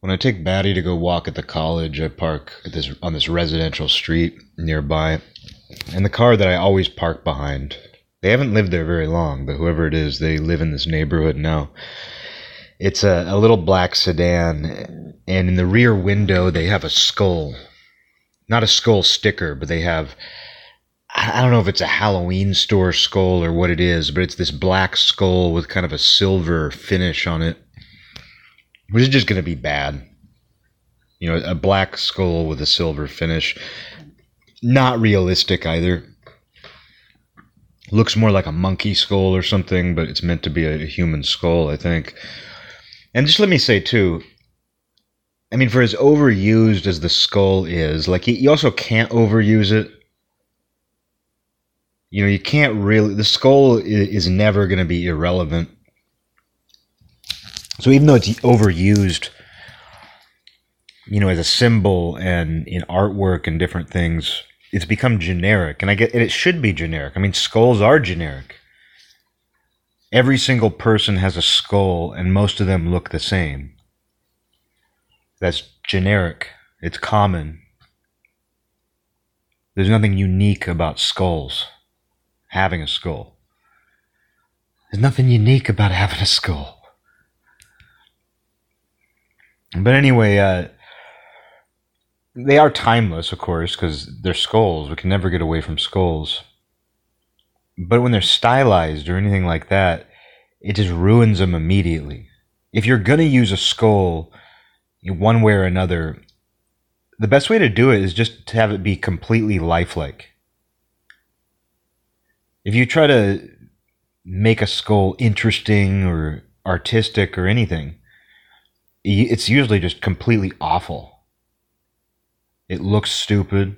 When I take Batty to go walk at the college, I park at this on this residential street nearby, and the car that I always park behind. They haven't lived there very long, but whoever it is, they live in this neighborhood now. It's a, a little black sedan, and in the rear window they have a skull. Not a skull sticker, but they have I don't know if it's a Halloween store skull or what it is, but it's this black skull with kind of a silver finish on it, which is just going to be bad. You know, a black skull with a silver finish. Not realistic either. Looks more like a monkey skull or something, but it's meant to be a, human skull, I think. And just let me say, too, I mean, for as overused as the skull is, like, you also can't overuse it you know, you can't really, the skull is, never going to be irrelevant. So even though it's overused, you know, as a symbol and in artwork and different things, it's become generic. And I get, and it should be generic. I mean, skulls are generic. Every single person has a skull, and most of them look the same. That's generic. It's common. There's nothing unique about skulls having a skull. There's nothing unique about having a skull. But anyway, uh, they are timeless, of course, because they're skulls. We can never get away from skulls. But when they're stylized or anything like that, it just ruins them immediately. If you're going to use a skull one way or another, the best way to do it is just to have it be completely lifelike if you try to make a skull interesting or artistic or anything, it's usually just completely awful. It looks stupid.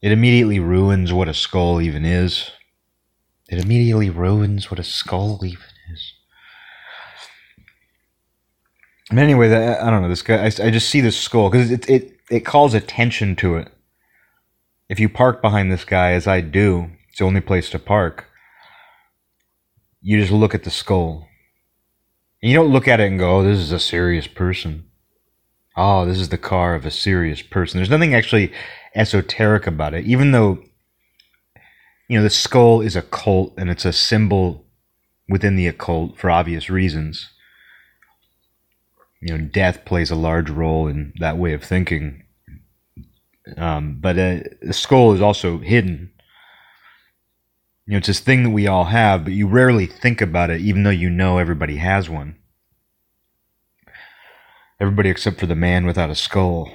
It immediately ruins what a skull even is. It immediately ruins what a skull even is. Anyway, I don't know this guy. I, I just see this skull because it, it it calls attention to it if you park behind this guy, as I do, it's the only place to park. You just look at the skull. And you don't look at it and go, oh, this is a serious person. Oh, this is the car of a serious person. There's nothing actually esoteric about it, even though, you know, the skull is a cult and it's a symbol within the occult for obvious reasons. You know, death plays a large role in that way of thinking. Um, but uh, the skull is also hidden. You know, it's this thing that we all have, but you rarely think about it, even though you know everybody has one. Everybody except for the man without a skull.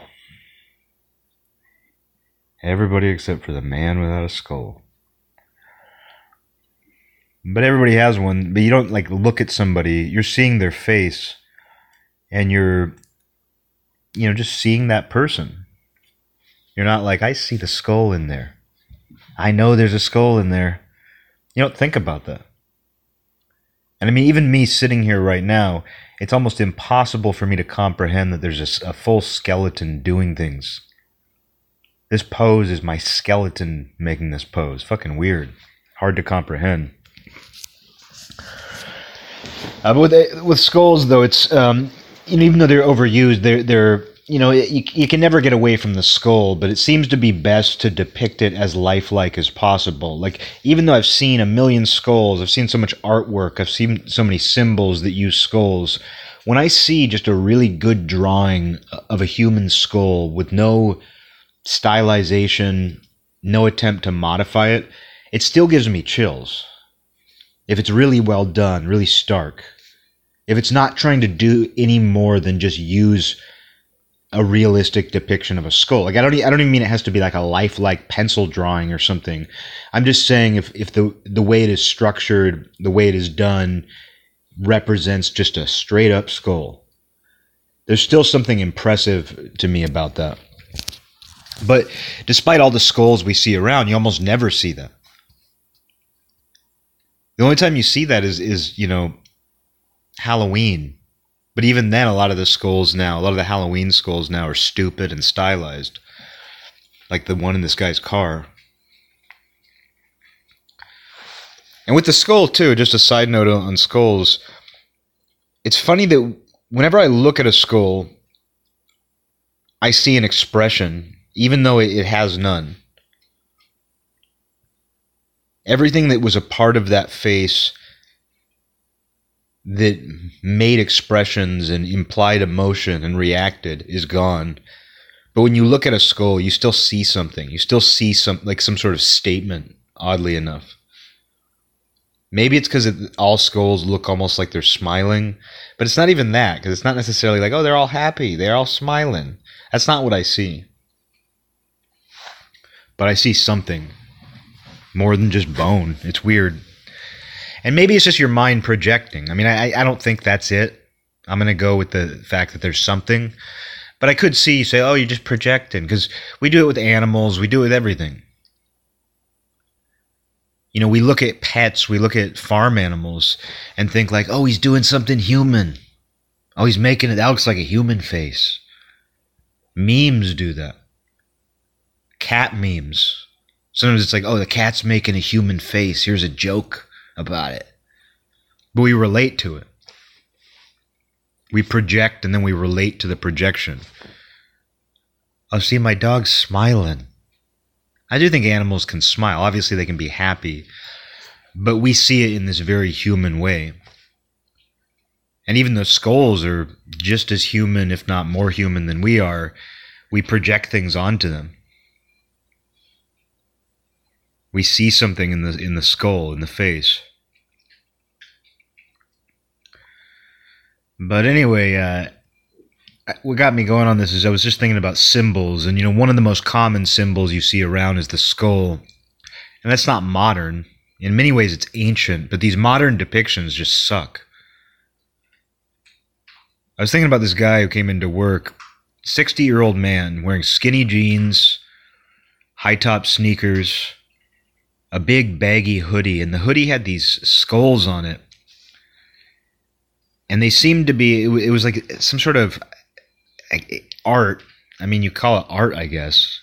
Everybody except for the man without a skull. But everybody has one, but you don't like look at somebody, you're seeing their face and you're you know just seeing that person you're not like, I see the skull in there. I know there's a skull in there. You don't think about that. And I mean, even me sitting here right now, it's almost impossible for me to comprehend that there's a, a full skeleton doing things. This pose is my skeleton making this pose. Fucking weird. Hard to comprehend. Uh, but with with skulls, though, it's um, even though they're overused, they're they're you know, you, you can never get away from the skull, but it seems to be best to depict it as lifelike as possible. Like, even though I've seen a million skulls, I've seen so much artwork, I've seen so many symbols that use skulls. When I see just a really good drawing of a human skull with no stylization, no attempt to modify it, it still gives me chills. If it's really well done, really stark. If it's not trying to do any more than just use a realistic depiction of a skull. Like I don't, I don't even mean it has to be like a lifelike pencil drawing or something. I'm just saying if if the the way it is structured, the way it is done, represents just a straight up skull. There's still something impressive to me about that. But despite all the skulls we see around, you almost never see them. The only time you see that is is you know Halloween but even then, a lot of the skulls now, a lot of the Halloween skulls now are stupid and stylized, like the one in this guy's car. And with the skull too, just a side note on skulls, it's funny that whenever I look at a skull, I see an expression, even though it, has none. Everything that was a part of that face that made expressions and implied emotion and reacted is gone. But when you look at a skull, you still see something. You still see some like some sort of statement, oddly enough. Maybe it's because all skulls look almost like they're smiling, but it's not even that because it's not necessarily like, oh, they're all happy, they're all smiling. That's not what I see. But I see something more than just bone. It's weird. And maybe it's just your mind projecting. I mean, I, I don't think that's it. I'm going to go with the fact that there's something. But I could see you say, oh, you're just projecting because we do it with animals, we do it with everything. You know, we look at pets, we look at farm animals and think like, oh, he's doing something human. Oh, he's making it, that looks like a human face. Memes do that. Cat memes. Sometimes it's like, oh, the cat's making a human face. Here's a joke about it. But we relate to it. We project and then we relate to the projection. I'll see my dog smiling. I do think animals can smile. Obviously, they can be happy, but we see it in this very human way. And even though skulls are just as human, if not more human than we are, we project things onto them. We see something in the in the skull, in the face. But anyway, uh, what got me going on this is I was just thinking about symbols, and you know, one of the most common symbols you see around is the skull, and that's not modern. In many ways, it's ancient, but these modern depictions just suck. I was thinking about this guy who came into work, 60 year old man wearing skinny jeans, high top sneakers, a big baggy hoodie, and the hoodie had these skulls on it. And they seemed to be, it was like some sort of eh, art. I mean, you call it art, I guess.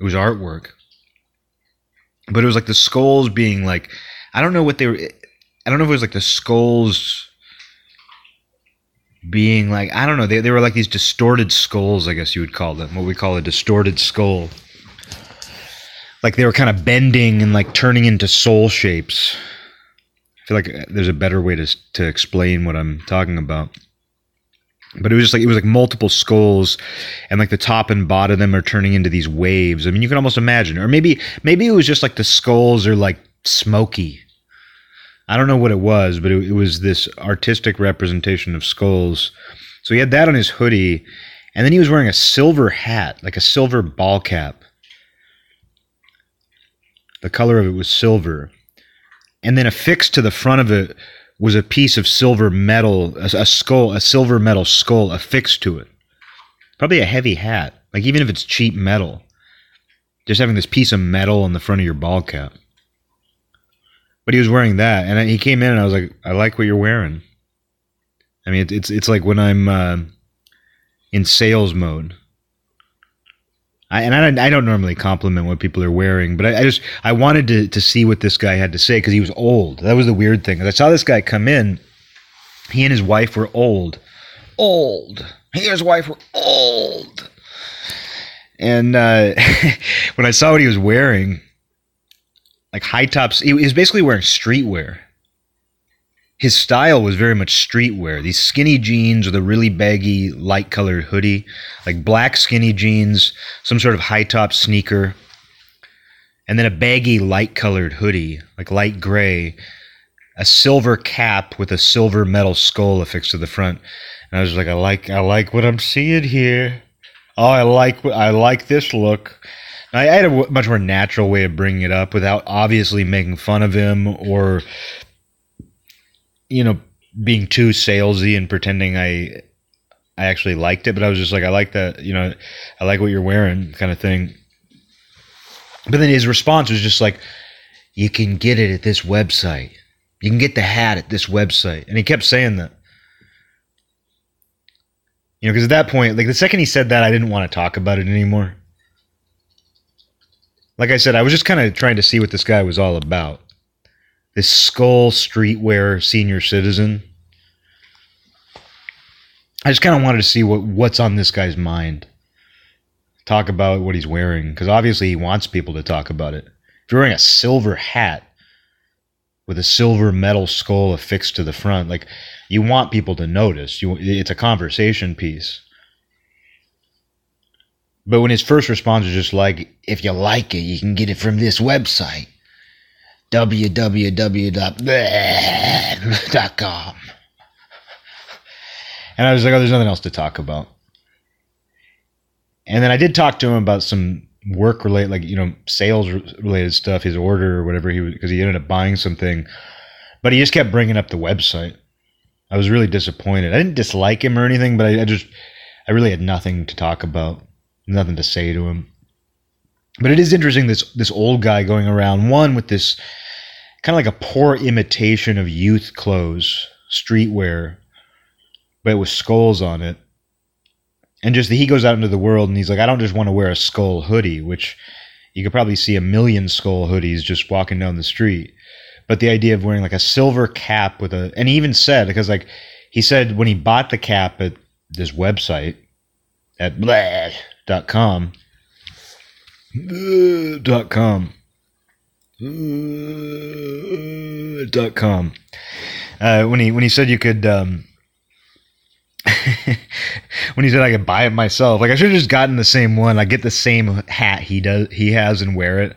It was artwork, but it was like the skulls being like, I don't know what they were. Eh, I don't know if it was like the skulls being like I don't know. They they were like these distorted skulls, I guess you would call them. What we call a distorted skull. Like they were kind of bending and like turning into soul shapes. I feel like uh, there's a better way to to explain what I'm talking about. But it was just like it was like multiple skulls and like the top and bottom of them are turning into these waves. I mean you can almost imagine. Or maybe maybe it was just like the skulls are like smoky. I don't know what it was but it, it was this artistic representation of skulls. So he had that on his hoodie and then he was wearing a silver hat like a silver ball cap. The color of it was silver and then affixed to the front of it was a piece of silver metal, a, a skull, a silver metal skull affixed to it. Probably a heavy hat, like even if it's cheap metal. Just having this piece of metal on the front of your ball cap. But he was wearing that, and he came in, and I was like, "I like what you're wearing." I mean, it's it's like when I'm uh, in sales mode. I, and I, I don't normally compliment what people are wearing, but I, I just I wanted to to see what this guy had to say because he was old. That was the weird thing. I saw this guy come in. He and his wife were old, old. He and his wife were old. And uh, when I saw what he was wearing, like high tops, he was basically wearing streetwear his style was very much streetwear. These skinny jeans with a really baggy, light colored hoodie, like black skinny jeans, some sort of high top sneaker, and then a baggy, light colored hoodie, like light gray, a silver cap with a silver metal skull affixed to the front. And I was like, I like, I like what I'm seeing here. Oh, I like, I like this look. I had a much more natural way of bringing it up without obviously making fun of him or you know, being too salesy and pretending I I actually liked it, but I was just like, I like that, you know, I like what you're wearing, kind of thing. But then his response was just like, you can get it at this website. You can get the hat at this website. And he kept saying that. You know, because at that point, like the second he said that, I didn't want to talk about it anymore. Like I said, I was just kind of trying to see what this guy was all about this skull streetwear senior citizen. I just kind of wanted to see what what's on this guy's mind. Talk about what he's wearing because obviously he wants people to talk about it. If you're wearing a silver hat with a silver metal skull affixed to the front, like you want people to notice. You, it's a conversation piece. But when his first response is just like, "If you like it, you can get it from this website, www.com." And I was like, "Oh, there's nothing else to talk about." And then I did talk to him about some work related, like you know, sales related stuff, his order or whatever he was, because he ended up buying something, but he just kept bringing up the website. I was really disappointed. I didn't dislike him or anything, but I, I just, I really had nothing to talk about, nothing to say to him. But it is interesting this this old guy going around one with this kind of like a poor imitation of youth clothes, streetwear, but with skulls on it and just he goes out into the world and he's like, I don't just want to wear a skull hoodie, which you could probably see a million skull hoodies just walking down the street. But the idea of wearing like a silver cap with a, and he even said, because like he said when he bought the cap at this website at blah.com, dot com, dot com, uh, when he, when he said you could, um, when he said I could buy it myself. Like I should have just gotten the same one. I get the same hat he does he has and wear it.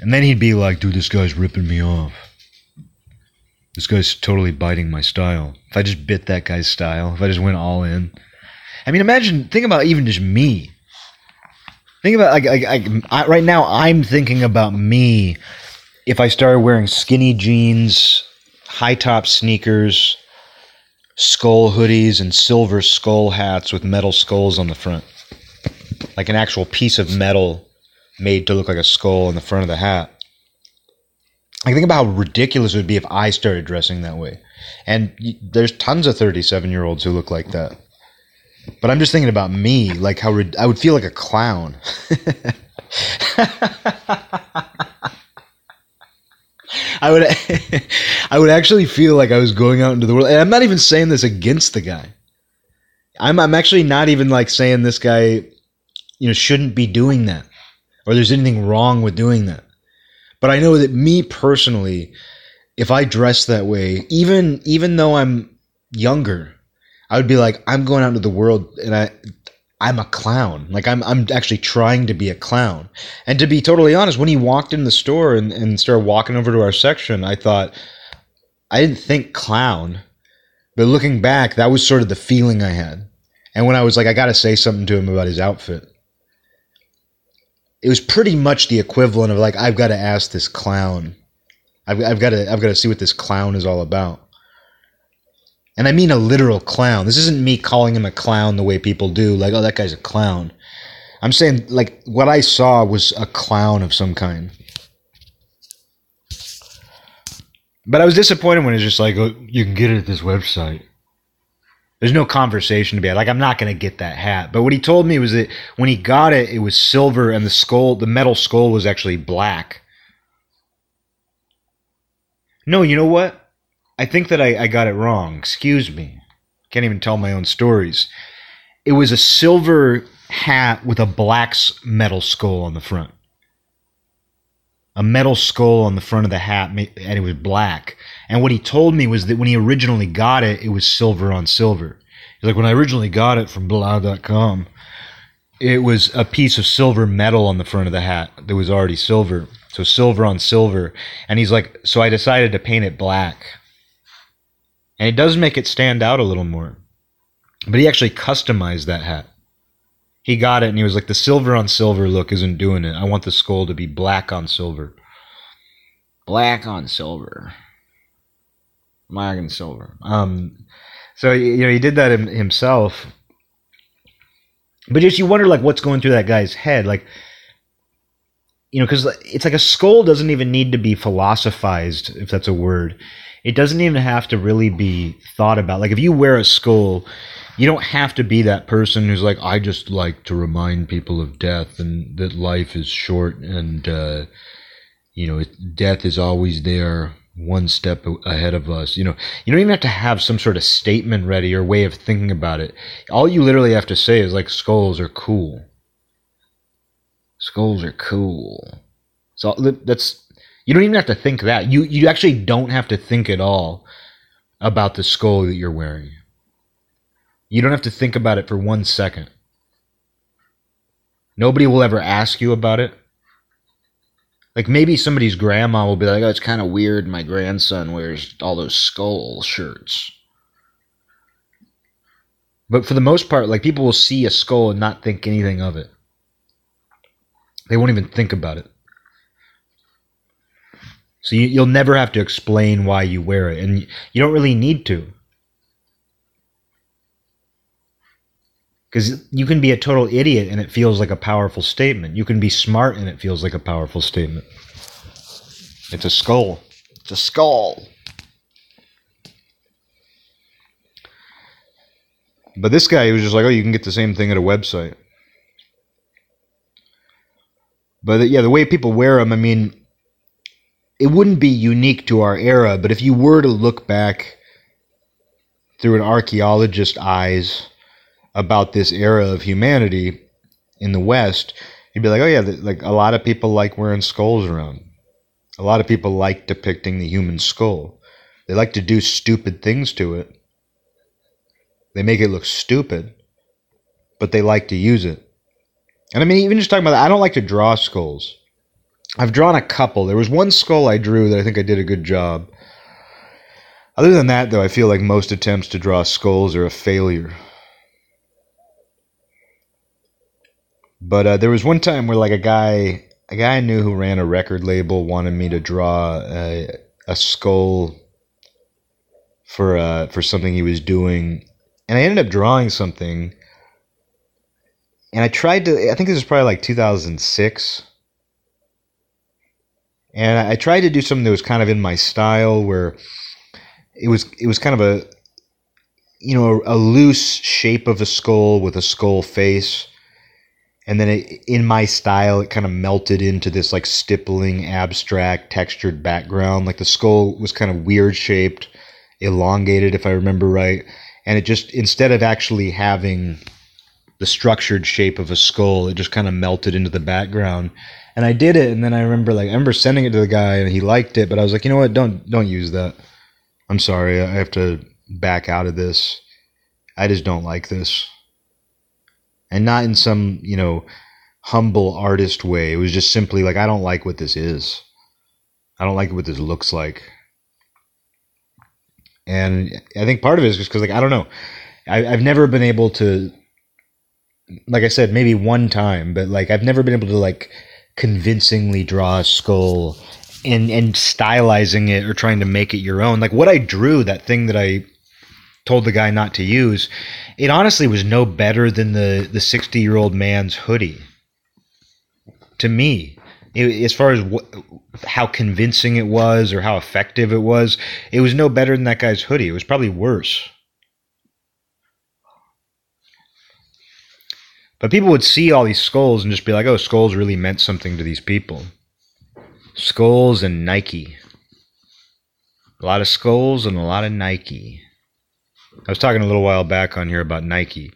And then he'd be like, dude, this guy's ripping me off. This guy's totally biting my style. If I just bit that guy's style, if I just went all in. I mean, imagine, think about even just me. Think about, like, like, like I, right now, I'm thinking about me if I started wearing skinny jeans, high top sneakers, skull hoodies and silver skull hats with metal skulls on the front. Like an actual piece of metal made to look like a skull on the front of the hat. I think about how ridiculous it would be if I started dressing that way. And there's tons of 37 year olds who look like that. But I'm just thinking about me, like how I would feel like a clown. I would I would actually feel like I was going out into the world. And I'm not even saying this against the guy. I'm I'm actually not even like saying this guy, you know, shouldn't be doing that. Or there's anything wrong with doing that. But I know that me personally, if I dress that way, even even though I'm younger, I would be like, I'm going out into the world and I I'm a clown. Like I'm I'm actually trying to be a clown. And to be totally honest, when he walked in the store and, and started walking over to our section, I thought I didn't think clown. But looking back, that was sort of the feeling I had. And when I was like, I gotta say something to him about his outfit. It was pretty much the equivalent of like, I've got to ask this clown. I've, I've got to I've got to see what this clown is all about. And I mean a literal clown. This isn't me calling him a clown the way people do, like, oh, that guy's a clown. I'm saying, like, what I saw was a clown of some kind. But I was disappointed when it's just like, oh, you can get it at this website. There's no conversation to be had. Like, I'm not going to get that hat. But what he told me was that when he got it, it was silver and the skull, the metal skull was actually black. No, you know what? I think that I, I got it wrong. Excuse me. Can't even tell my own stories. It was a silver hat with a black metal skull on the front. A metal skull on the front of the hat, and it was black. And what he told me was that when he originally got it, it was silver on silver. He's like, when I originally got it from blah.com, it was a piece of silver metal on the front of the hat that was already silver. So silver on silver. And he's like, so I decided to paint it black and it does make it stand out a little more. But he actually customized that hat. He got it and he was like, the silver on silver look isn't doing it. I want the skull to be black on silver. Black on silver. Black and silver. Um, so, you know, he did that himself. But just you wonder, like, what's going through that guy's head. Like, you know, because it's like a skull doesn't even need to be philosophized, if that's a word it doesn't even have to really be thought about. Like if you wear a skull, you don't have to be that person who's like, I just like to remind people of death and that life is short and, uh, you know, death is always there one step ahead of us. You know, you don't even have to have some sort of statement ready or way of thinking about it. All you literally have to say is like skulls are cool. Skulls are cool. So that's you don't even have to think that. You you actually don't have to think at all about the skull that you're wearing. You don't have to think about it for one second. Nobody will ever ask you about it. Like maybe somebody's grandma will be like, "Oh, it's kind of weird. My grandson wears all those skull shirts." But for the most part, like people will see a skull and not think anything of it. They won't even think about it. So you, will never have to explain why you wear it, and you don't really need to. Because you can be a total idiot and it feels like a powerful statement. You can be smart and it feels like a powerful statement. It's a skull. It's a skull. But this guy, was just like, oh, you can get the same thing at a website. But yeah, the way people wear them, I mean, it wouldn't be unique to our era, but if you were to look back through an archaeologist's eyes about this era of humanity in the West, you'd be like, oh yeah, like a lot of people like wearing skulls around. A lot of people like depicting the human skull. They like to do stupid things to it. They make it look stupid, but they like to use it. And I mean, even just talking about that, I don't like to draw skulls. I've drawn a couple. There was one skull I drew that I think I did a good job. Other than that, though, I feel like most attempts to draw skulls are a failure. But uh, there was one time where like a guy, a guy I knew who ran a record label wanted me to draw a, a skull for uh, for something he was doing, and I ended up drawing something. And I tried to. I think this was probably like 2006. And I tried to do something that was kind of in my style, where it was it was kind of a you know a loose shape of a skull with a skull face. And then it, in my style it kind of melted into this like stippling abstract textured background. Like the skull was kind of weird shaped elongated if i remember right. And it just instead of actually having the structured shape of a skull it just kind of melted into the background and i did it and then i remember like i remember sending it to the guy and he liked it but i was like you know what don't don't use that i'm sorry i have to back out of this i just don't like this and not in some you know humble artist way. It was just simply like I don't like what this is. I don't like what this looks like. And I think part of it is just because like I don't know, I, I've never been able to, like I said, maybe one time, but like I've never been able to like convincingly draw a skull and and stylizing it or trying to make it your own. Like what I drew, that thing that I told the guy not to use, it honestly was no better than the the 60 year old man's hoodie. To me, it, as far as wh- how convincing it was or how effective it was, it was no better than that guy's hoodie. It was probably worse. But people would see all these skulls and just be like, oh, skulls really meant something to these people. Skulls and Nike. A lot of skulls and a lot of Nike. I was talking a little while back on here about Nike.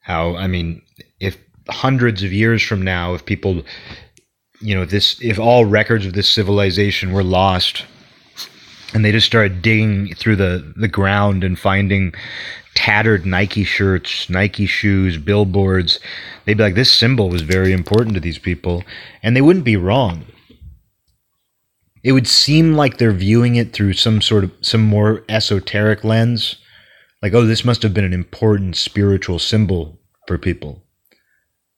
How I mean, if hundreds of years from now, if people, you know, this, if all records of this civilization were lost, and they just started digging through the the ground and finding tattered Nike shirts, Nike shoes, billboards, they'd be like, this symbol was very important to these people, and they wouldn't be wrong. It would seem like they're viewing it through some sort of some more esoteric lens. Like oh this must have been an important spiritual symbol for people.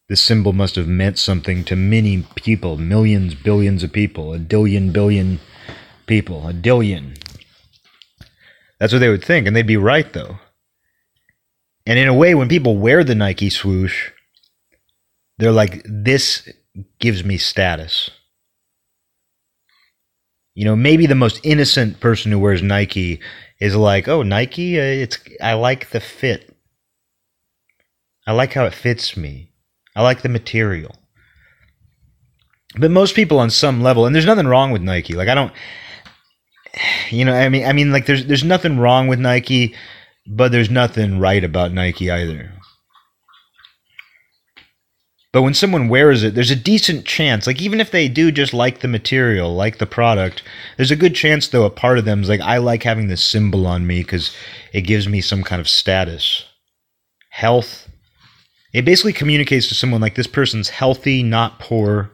This symbol must have meant something to many people millions billions of people a dillion billion people a dillion. That's what they would think and they'd be right though and in a way when people wear the nike swoosh they're like this gives me status you know, maybe the most innocent person who wears Nike is like, "Oh, Nike, uh, it's I like the fit. I like how it fits me. I like the material." But most people on some level, and there's nothing wrong with Nike. Like I don't you know, I mean, I mean, like there's there's nothing wrong with Nike, but there's nothing right about Nike either. But when someone wears it, there's a decent chance, like even if they do just like the material, like the product, there's a good chance though a part of them is like, I like having this symbol on me because it gives me some kind of status, health. It basically communicates to someone like this person's healthy, not poor.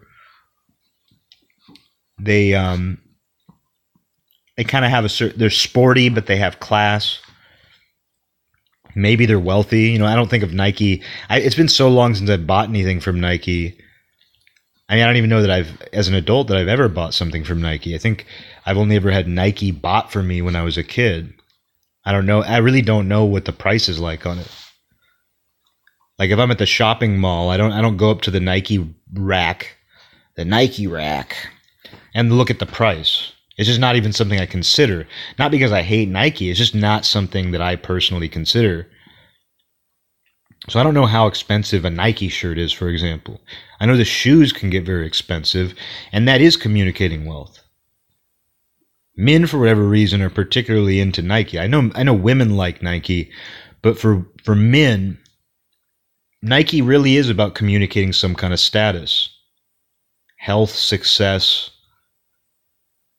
They um they kind of have a certain they're sporty, but they have class maybe they're wealthy. You know, I don't think of Nike. I, it's been so long since I've bought anything from Nike. I mean, I don't even know that I've, as an adult, that I've ever bought something from Nike. I think I've only ever had Nike bought for me when I was a kid. I don't know. I really don't know what the price is like on it. Like if I'm at the shopping mall, I don't I don't go up to the Nike rack, the Nike rack, and look at the price. It's just not even something I consider. Not because I hate Nike, it's just not something that I personally consider. So I don't know how expensive a Nike shirt is, for example. I know the shoes can get very expensive, and that is communicating wealth. Men, for whatever reason, are particularly into Nike. I know I know women like Nike, but for for men, Nike really is about communicating some kind of status, health, success,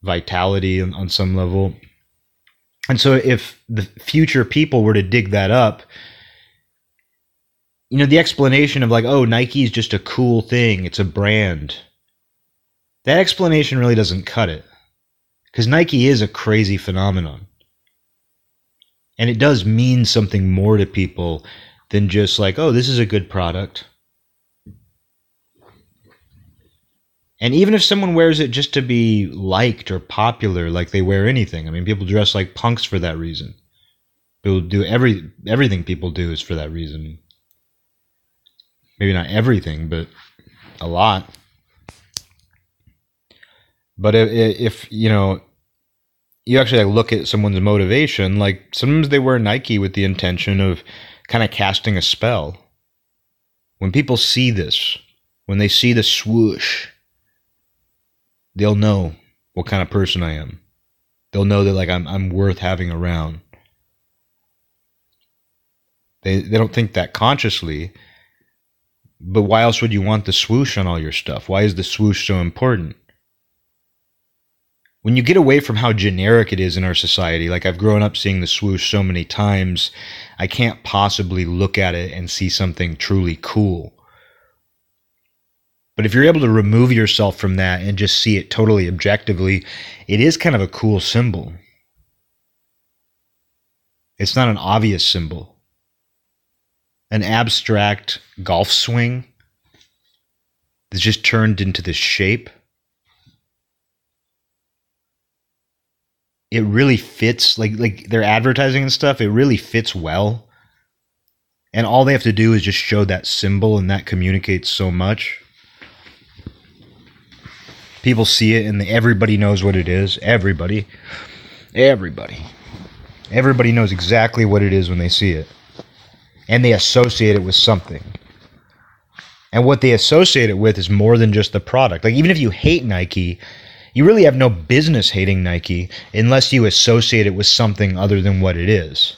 vitality on, on some level. And so if the future people were to dig that up, you know, the explanation of like, oh, Nike is just a cool thing, it's a brand. That explanation really doesn't cut it. Because Nike is a crazy phenomenon. And it does mean something more to people than just like, oh, this is a good product. And even if someone wears it just to be liked or popular, like they wear anything, I mean, people dress like punks for that reason. People do every everything people do is for that reason. Maybe not everything, but a lot. But if, if you know, you actually like look at someone's motivation, like sometimes they wear Nike with the intention of kind of casting a spell. When people see this, when they see the swoosh, they'll know what kind of person I am. They'll know that like I'm I'm worth having around. They they don't think that consciously. But why else would you want the swoosh on all your stuff? Why is the swoosh so important? When you get away from how generic it is in our society, like I've grown up seeing the swoosh so many times, I can't possibly look at it and see something truly cool. But if you're able to remove yourself from that and just see it totally objectively, it is kind of a cool symbol. It's not an obvious symbol. An abstract golf swing that's just turned into this shape. It really fits like like their advertising and stuff, it really fits well. And all they have to do is just show that symbol and that communicates so much people see it and everybody knows what it is. Everybody. Everybody. Everybody knows exactly what it is when they see it. And they associate it with something. And what they associate it with is more than just the product. Like, even if you hate Nike, you really have no business hating Nike unless you associate it with something other than what it is.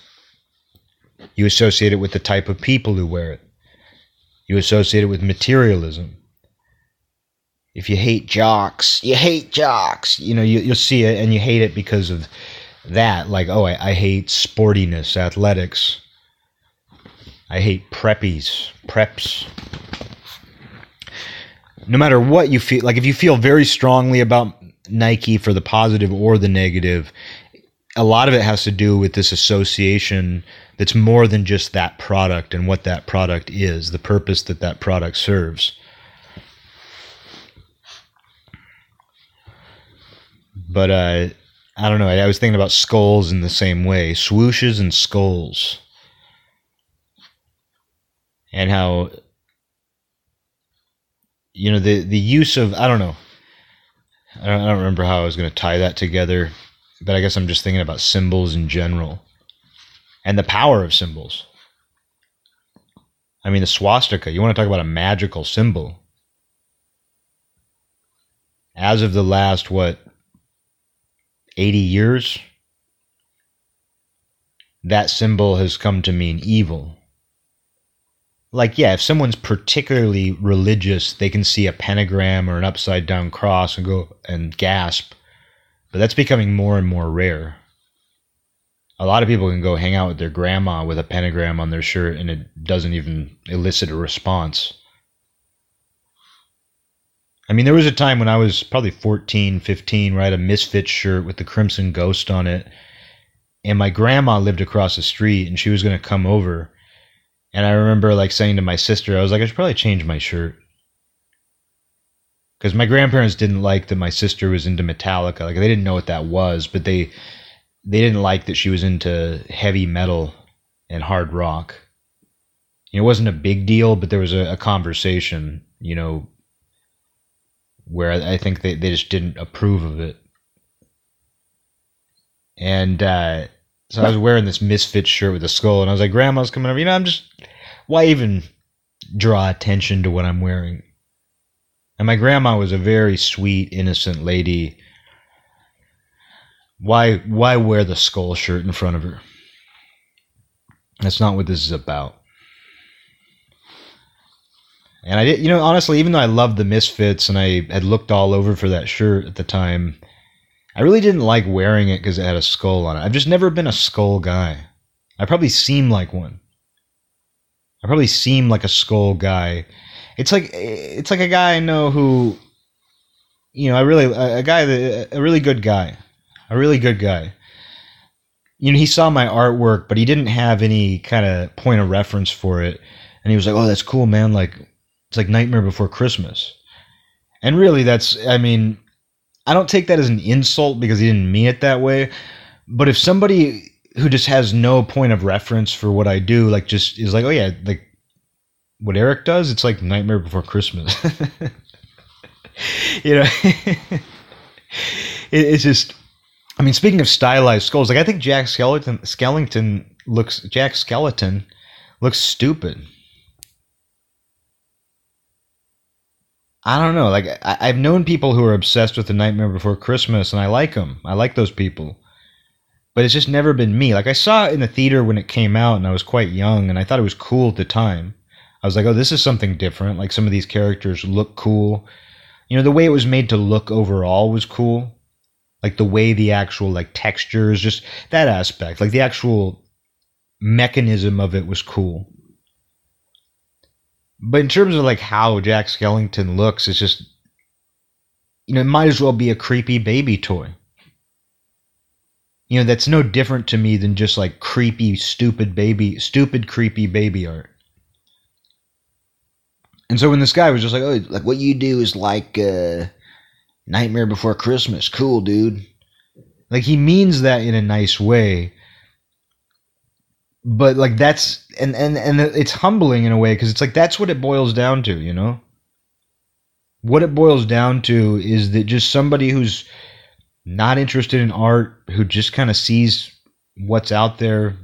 You associate it with the type of people who wear it, you associate it with materialism if you hate jocks, you hate jocks. You know, you, you'll see it and you hate it because of that. Like, oh, I, I hate sportiness, athletics. I hate preppies, preps. No matter what you feel, like if you feel very strongly about Nike for the positive or the negative, a lot of it has to do with this association that's more than just that product and what that product is, the purpose that that product serves. But uh, I don't know. I, I was thinking about skulls in the same way, swooshes and skulls, and how you know the the use of I don't know. I don't, I don't remember how I was going to tie that together, but I guess I'm just thinking about symbols in general and the power of symbols. I mean, the swastika, you want to talk about a magical symbol. As of the last, what, 80 years, that symbol has come to mean evil. Like, yeah, if someone's particularly religious, they can see a pentagram or an upside down cross and go and gasp. But that's becoming more and more rare. A lot of people can go hang out with their grandma with a pentagram on their shirt and it doesn't even elicit a response. I mean, there was a time when I was probably 14, 15, where I had a Misfits shirt with the Crimson Ghost on it. And my grandma lived across the street and she was going to come over. And I remember like saying to my sister, I was like, I should probably change my shirt. Because my grandparents didn't like that my sister was into Metallica. Like they didn't know what that was, but they they didn't like that she was into heavy metal and hard rock. It wasn't a big deal, but there was a, a conversation, you know, where I think they, they just didn't approve of it. And uh, so I was wearing this misfit shirt with a skull, and I was like, Grandma's coming over. You know, I'm just, why even draw attention to what I'm wearing? And my grandma was a very sweet, innocent lady. Why, why wear the skull shirt in front of her? That's not what this is about. And I did, you know, honestly, even though I loved the Misfits and I had looked all over for that shirt at the time, I really didn't like wearing it because it had a skull on it. I've just never been a skull guy. I probably seem like one. I probably seem like a skull guy. It's like it's like a guy I know who, you know, I really a guy that a really good guy, a really good guy. You know, he saw my artwork, but he didn't have any kind of point of reference for it, and he was like, "Oh, that's cool, man! Like, it's like Nightmare Before Christmas." And really, that's I mean, I don't take that as an insult because he didn't mean it that way. But if somebody who just has no point of reference for what I do, like just is like, oh yeah, like what Eric does, it's like Nightmare Before Christmas. you know, it, it's just. I mean, speaking of stylized skulls, like I think Jack Skeleton Skellington looks Jack Skeleton looks stupid. I don't know. Like I, have known people who are obsessed with the Nightmare Before Christmas, and I like them. I like those people, but it's just never been me. Like I saw it in the theater when it came out, and I was quite young, and I thought it was cool at the time. I was like, oh, this is something different. Like some of these characters look cool. You know, the way it was made to look overall was cool. Like the way the actual like textures, just that aspect, like the actual mechanism of it was cool. But in terms of like how Jack Skellington looks, it's just you know, it might as well be a creepy baby toy. You know, that's no different to me than just like creepy, stupid baby, stupid, creepy baby art. And so when this guy was just like, "Oh, like what you do is like uh, Nightmare Before Christmas, cool, dude," like he means that in a nice way, but like that's and and and it's humbling in a way because it's like that's what it boils down to you know? What it boils down to is that just somebody who's not interested in art who just kind of sees what's out there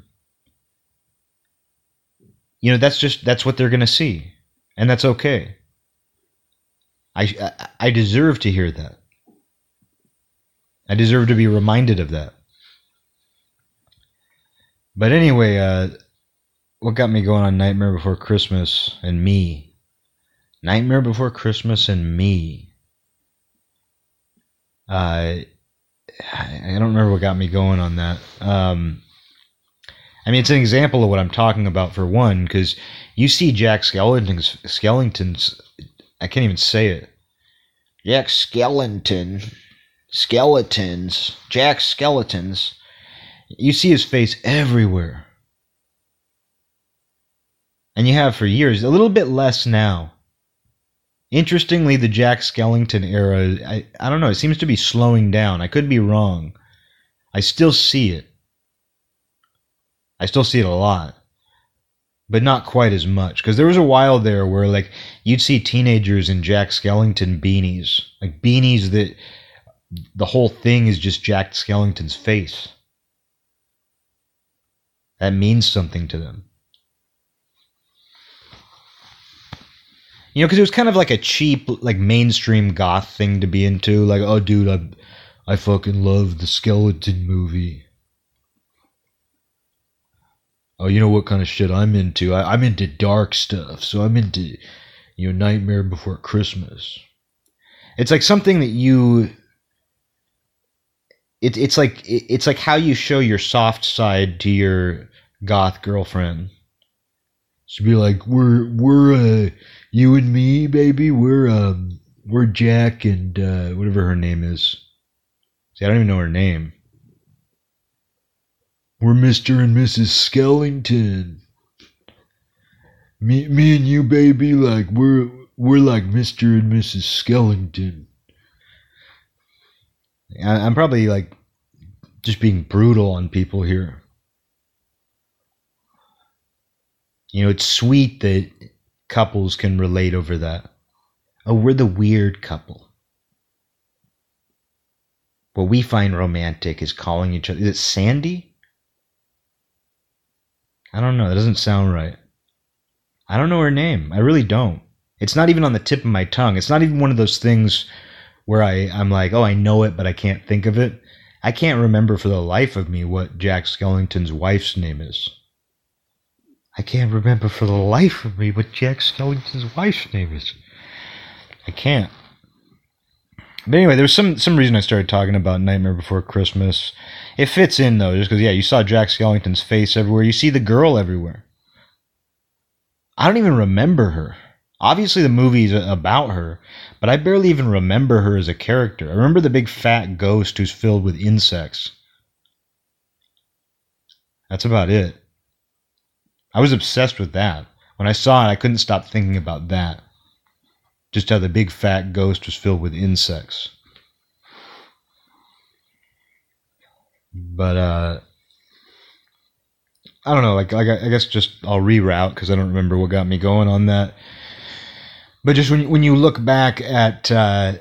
you know that's just that's what they're to see and that's okay. I i deserve to hear that. I deserve to be reminded of that but anyway, uh, what got me going on Nightmare Before Christmas and me? Nightmare Before Christmas and me. Uh, I don't remember what got me going on that. Um, I mean, it's an example of what I'm talking about for one, because you see Jack Skellington's, Skellington's, I can't even say it. Jack Skellington, skeletons, Jack Skeletons you see his face everywhere. And you have for years, a little bit less now. Interestingly, the Jack Skellington era, I, I don't know, it seems to be slowing down. I could be wrong. I still see it. I still see it a lot. But not quite as much. Because there was a while there where, like, you'd see teenagers in Jack Skellington beanies. Like, beanies that the whole thing is just Jack Skellington's face that means something to them. You know, because it was kind of like a cheap, like mainstream goth thing to be into. Like, oh, dude, I, I fucking love the skeleton movie. Oh, you know what kind of shit I'm into? I, I'm into dark stuff, so I'm into, you know, Nightmare Before Christmas. It's like something that you. It, it's like it, it's like how you show your soft side to your goth girlfriend. She'd be like, "We're we're uh, you and me, baby. We're um we're Jack and uh, whatever her name is. See, I don't even know her name. We're Mr. and Mrs. Skellington. Me, me and you, baby, like we're we're like Mr. and Mrs. Skellington. I'm probably like just being brutal on people here. You know, it's sweet that couples can relate over that. Oh, we're the weird couple. What we find romantic is calling each other. Is it Sandy? I don't know. That doesn't sound right. I don't know her name. I really don't. It's not even on the tip of my tongue. It's not even one of those things where I, I'm like, oh, I know it, but I can't think of it. I can't remember for the life of me what Jack Skellington's wife's name is. I can't remember for the life of me what Jack Skellington's wife's name is. I can't. But anyway, there was some some reason I started talking about Nightmare Before Christmas. It fits in though, just because yeah, you saw Jack Skellington's face everywhere. You see the girl everywhere. I don't even remember her. Obviously, the movie's about her, but I barely even remember her as a character. I remember the big fat ghost who's filled with insects. That's about it. I was obsessed with that. When I saw it, I couldn't stop thinking about that. Just how the big fat ghost was filled with insects. But uh I don't know, like, like I guess just I'll reroute because I don't remember what got me going on that. But just when when you look back at uh,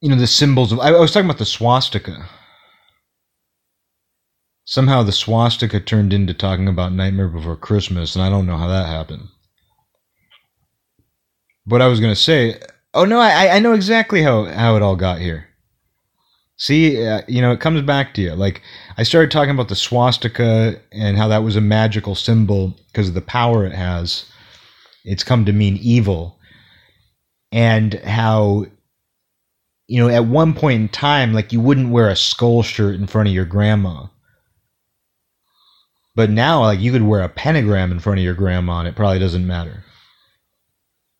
you know the symbols of I, I was talking about the swastika. Somehow the swastika turned into talking about Nightmare Before Christmas, and I don't know how that happened. But I was gonna say, oh no, I I know exactly how how it all got here. See, uh, you know, it comes back to you. Like I started talking about the swastika and how that was a magical symbol because of the power it has. It's come to mean evil, and how you know at one point in time, like you wouldn't wear a skull shirt in front of your grandma. But now, like you could wear a pentagram in front of your grandma, and it probably doesn't matter.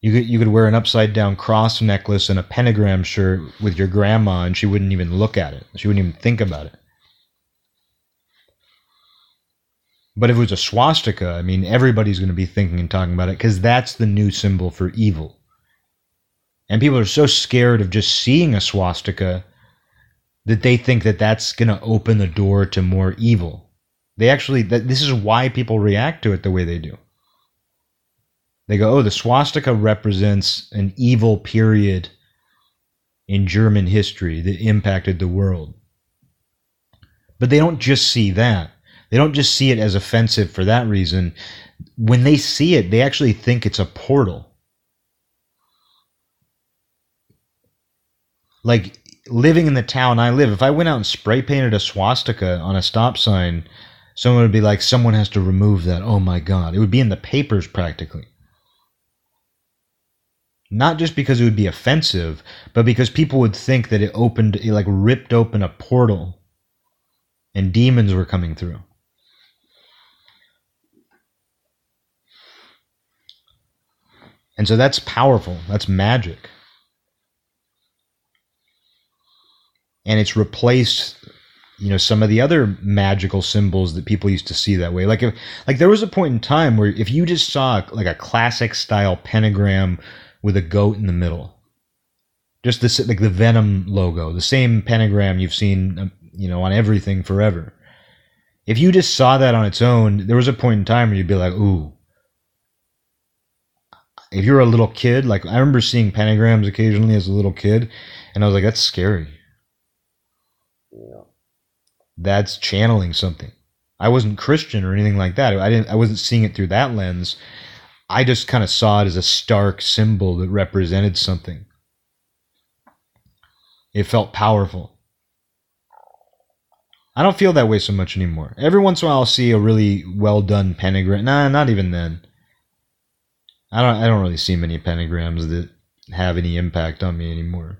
You could you could wear an upside down cross necklace and a pentagram shirt with your grandma, and she wouldn't even look at it. She wouldn't even think about it. But if it was a swastika, I mean, everybody's going to be thinking and talking about it because that's the new symbol for evil. And people are so scared of just seeing a swastika that they think that that's going to open the door to more evil. They actually, this is why people react to it the way they do. They go, oh, the swastika represents an evil period in German history that impacted the world. But they don't just see that. They don't just see it as offensive for that reason. When they see it, they actually think it's a portal. Like living in the town I live, if I went out and spray painted a swastika on a stop sign, someone would be like, someone has to remove that. Oh my God. It would be in the papers practically. Not just because it would be offensive, but because people would think that it opened, it like ripped open a portal and demons were coming through. And so that's powerful. That's magic. And it's replaced, you know, some of the other magical symbols that people used to see that way. Like if like there was a point in time where if you just saw like a classic style pentagram with a goat in the middle. Just this, like the Venom logo, the same pentagram you've seen, um, you know, on everything forever. If you just saw that on its own, there was a point in time where you'd be like, ooh. If you're a little kid, like I remember seeing pentagrams occasionally as a little kid, and I was like, that's scary. That's channeling something. I wasn't Christian or anything like that. I didn't. I wasn't seeing it through that lens. I just kind of saw it as a stark symbol that represented something. It felt powerful. I don't feel that way so much anymore. Every once in a while, I'll see a really well done pentagram. Nah, not even then. I don't. I don't really see many pentagrams that have any impact on me anymore.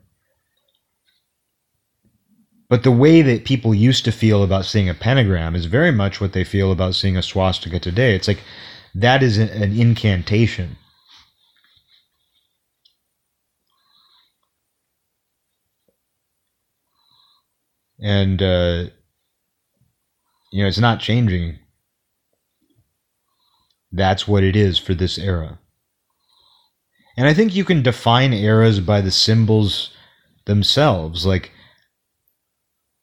But the way that people used to feel about seeing a pentagram is very much what they feel about seeing a swastika today. It's like that is an incantation. And, uh, you know, it's not changing. That's what it is for this era. And I think you can define eras by the symbols themselves. Like,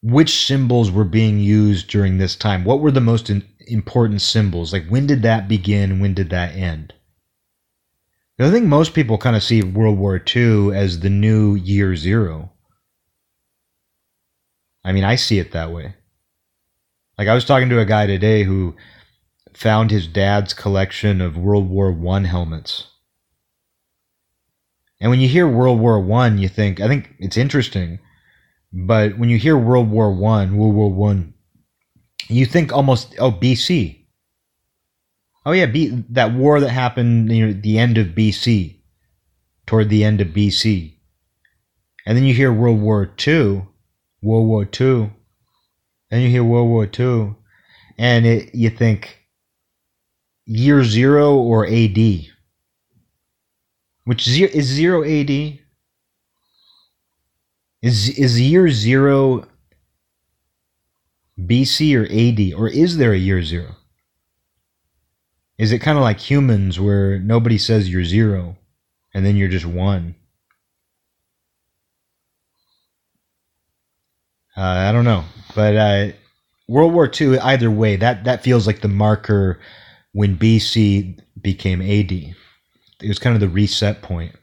which symbols were being used during this time? What were the most important symbols? Like, when did that begin? When did that end? I think most people kind of see World War II as the new year zero. I mean, I see it that way. Like, I was talking to a guy today who found his dad's collection of World War One helmets. And when you hear World War One, you think I think it's interesting, but when you hear World War One, World War One, you think almost oh BC. Oh yeah, B, that war that happened near the end of BC, toward the end of BC, and then you hear World War Two, World War Two, and you hear World War Two, and it, you think year zero or AD which is zero AD. Is is year zero BC or AD, or is there a year zero? Is it kind of like humans where nobody says you're zero, and then you're just one? Uh, I don't know, but uh, World War II. Either way, that that feels like the marker when BC became AD it was kind of the reset point.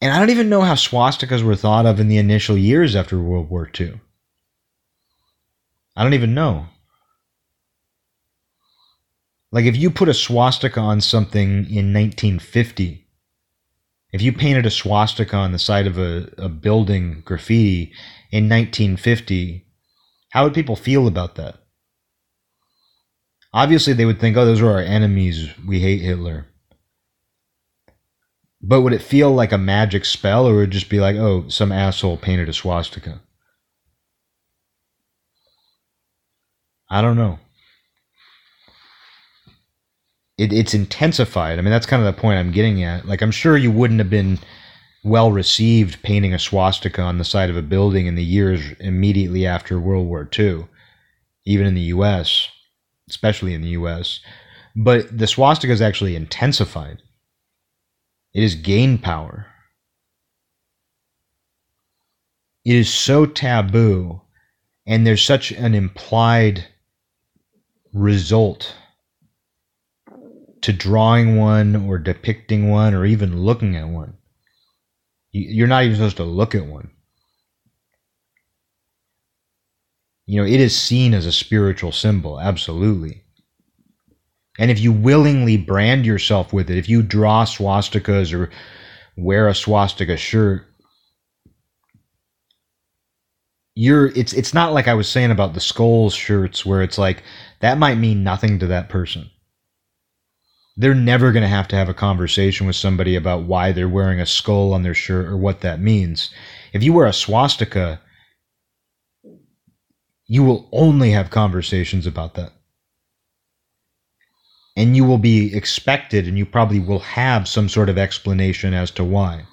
And I don't even know how swastikas were thought of in the initial years after World War II. I don't even know. Like if you put a swastika on something in 1950, if you painted a swastika on the side of a, a building graffiti in 1950, how would people feel about that? Obviously, they would think, oh, those are our enemies. We hate Hitler. But would it feel like a magic spell, or would it just be like, oh, some asshole painted a swastika? I don't know. It, it's intensified. I mean, that's kind of the point I'm getting at. Like, I'm sure you wouldn't have been well received painting a swastika on the side of a building in the years immediately after World War II, even in the U.S especially in the US. But the swastika is actually intensified. It gain power. It is so taboo, and there's such an implied result to drawing one or depicting one or even looking at one. You're not even supposed to look at one. You know, it is seen as a spiritual symbol, absolutely. And if you willingly brand yourself with it, if you draw swastikas or wear a swastika shirt, you're it's it's not like I was saying about the skulls shirts where it's like that might mean nothing to that person. They're never going to have to have a conversation with somebody about why they're wearing a skull on their shirt or what that means. If you wear a swastika, you will only have conversations about that. And you will be expected, and you probably will have some sort of explanation as to why.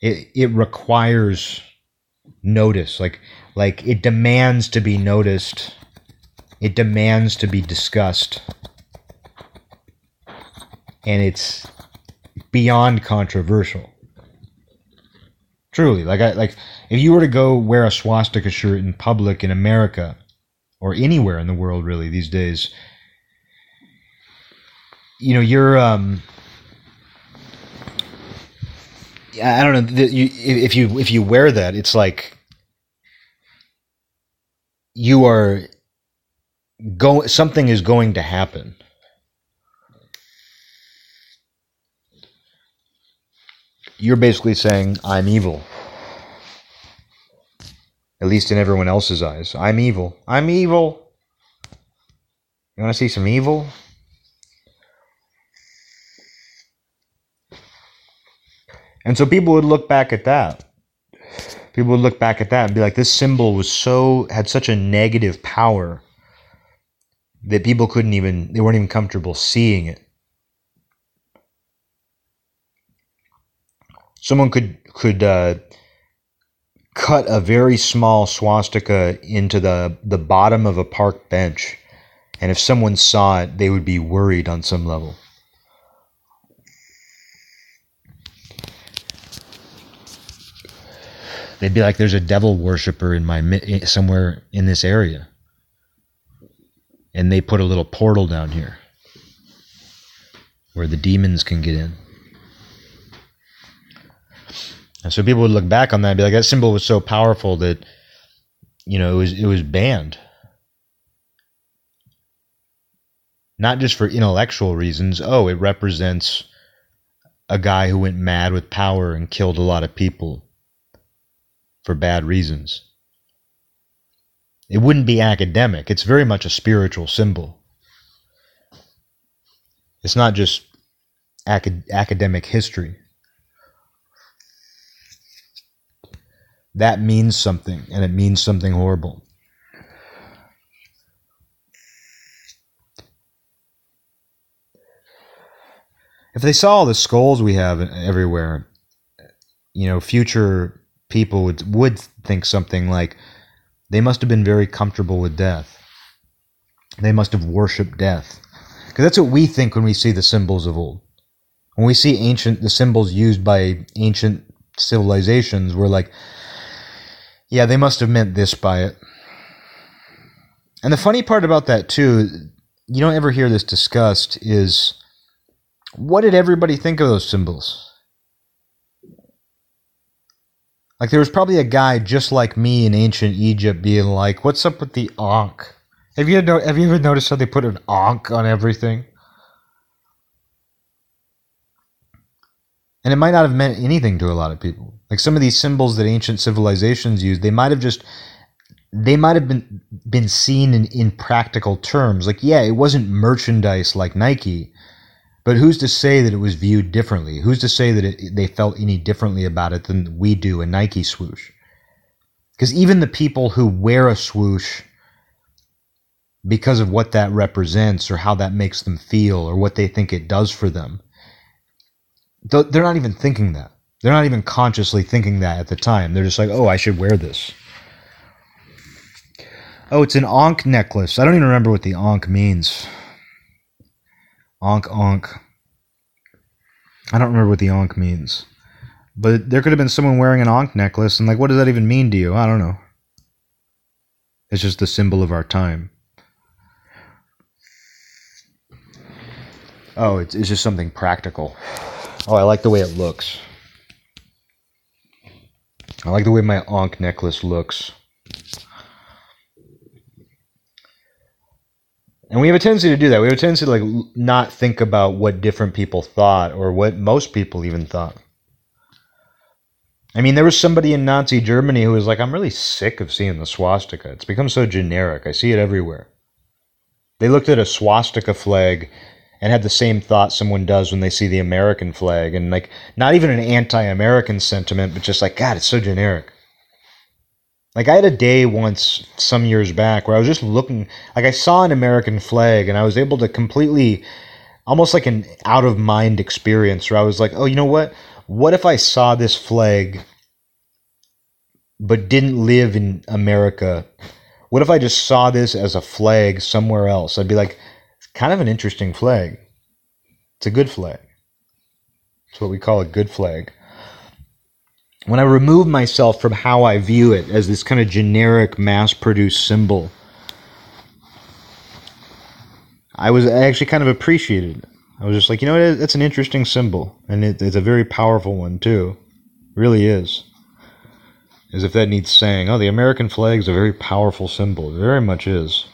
It, it requires notice like like it demands to be noticed. It demands to be discussed. And it's beyond controversial. Truly, like I like if you were to go wear a swastika shirt in public in America or anywhere in the world really these days, you know, you're um I don't know if you if you wear that, it's like you are going something is going to happen you're basically saying, I'm evil. At least in everyone else's eyes. I'm evil. I'm evil. You want to see some evil? And so people would look back at that. People would look back at that and be like, this symbol was so, had such a negative power that people couldn't even, they weren't even comfortable seeing it. Someone could, could, uh, cut a very small swastika into the, the bottom of a park bench. And if someone saw it, they would be worried on some level. They'd be like, "There's a devil worshiper in my somewhere in this area," and they put a little portal down here where the demons can get in. And so people would look back on that and be like, "That symbol was so powerful that you know it was it was banned." Not just for intellectual reasons. Oh, it represents a guy who went mad with power and killed a lot of people for bad reasons. It wouldn't be academic. It's very much a spiritual symbol. It's not just acad- academic history. That means something, and it means something horrible. If they saw all the skulls we have everywhere, you know, future people would would think something like they must have been very comfortable with death. They must have worshipped death. Because that's what we think when we see the symbols of old. When we see ancient the symbols used by ancient civilizations, we're like, yeah, they must have meant this by it. And the funny part about that too, you don't ever hear this discussed, is what did everybody think of those symbols? Like there was probably a guy just like me in ancient Egypt being like, "What's up with the ankh?" Have you have you ever noticed how they put an ankh on everything? And it might not have meant anything to a lot of people. Like some of these symbols that ancient civilizations used, they might have just they might have been been seen in, in practical terms. Like, yeah, it wasn't merchandise like Nike, but who's to say that it was viewed differently? Who's to say that it, they felt any differently about it than we do a Nike swoosh? Because even the people who wear a swoosh because of what that represents or how that makes them feel or what they think it does for them, they're not even thinking that. They're not even consciously thinking that at the time. They're just like, oh, I should wear this. Oh, it's an Ankh necklace. I don't even remember what the Ankh means. Onk onk. I don't remember what the onk means. But there could have been someone wearing an onk necklace, and like, what does that even mean to you? I don't know. It's just the symbol of our time. Oh, it's, it's just something practical. Oh, I like the way it looks. I like the way my onk necklace looks. And we have a tendency to do that. We have a tendency to like not think about what different people thought or what most people even thought. I mean, there was somebody in Nazi Germany who was like, I'm really sick of seeing the swastika. It's become so generic. I see it everywhere. They looked at a swastika flag and had the same thought someone does when they see the American flag. And, like, not even an anti American sentiment, but just like, God, it's so generic. Like I had a day once some years back where I was just looking like I saw an American flag and I was able to completely almost like an out of mind experience where I was like, "Oh, you know what? What if I saw this flag but didn't live in America? What if I just saw this as a flag somewhere else?" I'd be like, "It's kind of an interesting flag. It's a good flag. It's what we call a good flag." when I remove myself from how I view it as this kind of generic mass produced symbol, I was actually kind of appreciated it. I was just like, you know, what? it's an interesting symbol, and it, it's a very powerful one too. It really is. As if that needs saying. Oh, the American flag is a very powerful symbol. It very much is.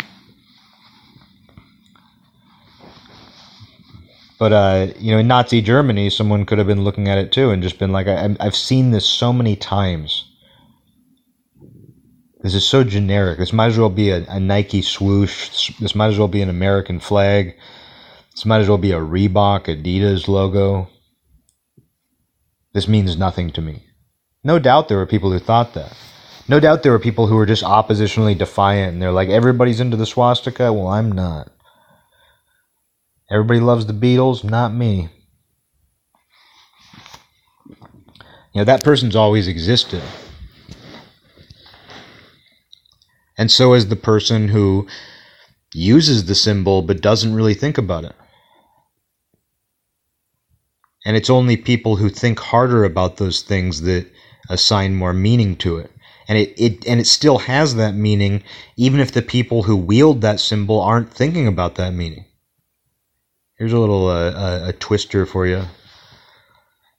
But uh, you know, in Nazi Germany, someone could have been looking at it too and just been like, I, "I've seen this so many times. This is so generic. This might as well be a, a Nike swoosh. This might as well be an American flag. This might as well be a Reebok, Adidas logo. This means nothing to me." No doubt there were people who thought that. No doubt there were people who were just oppositionally defiant and they're like, everybody's into the swastika. Well, I'm not. Everybody loves the Beatles, not me. You know, that person's always existed. And so is the person who uses the symbol but doesn't really think about it. And it's only people who think harder about those things that assign more meaning to it. And it, it and it still has that meaning even if the people who wield that symbol aren't thinking about that meaning. Here's a little uh, a, a twister for you.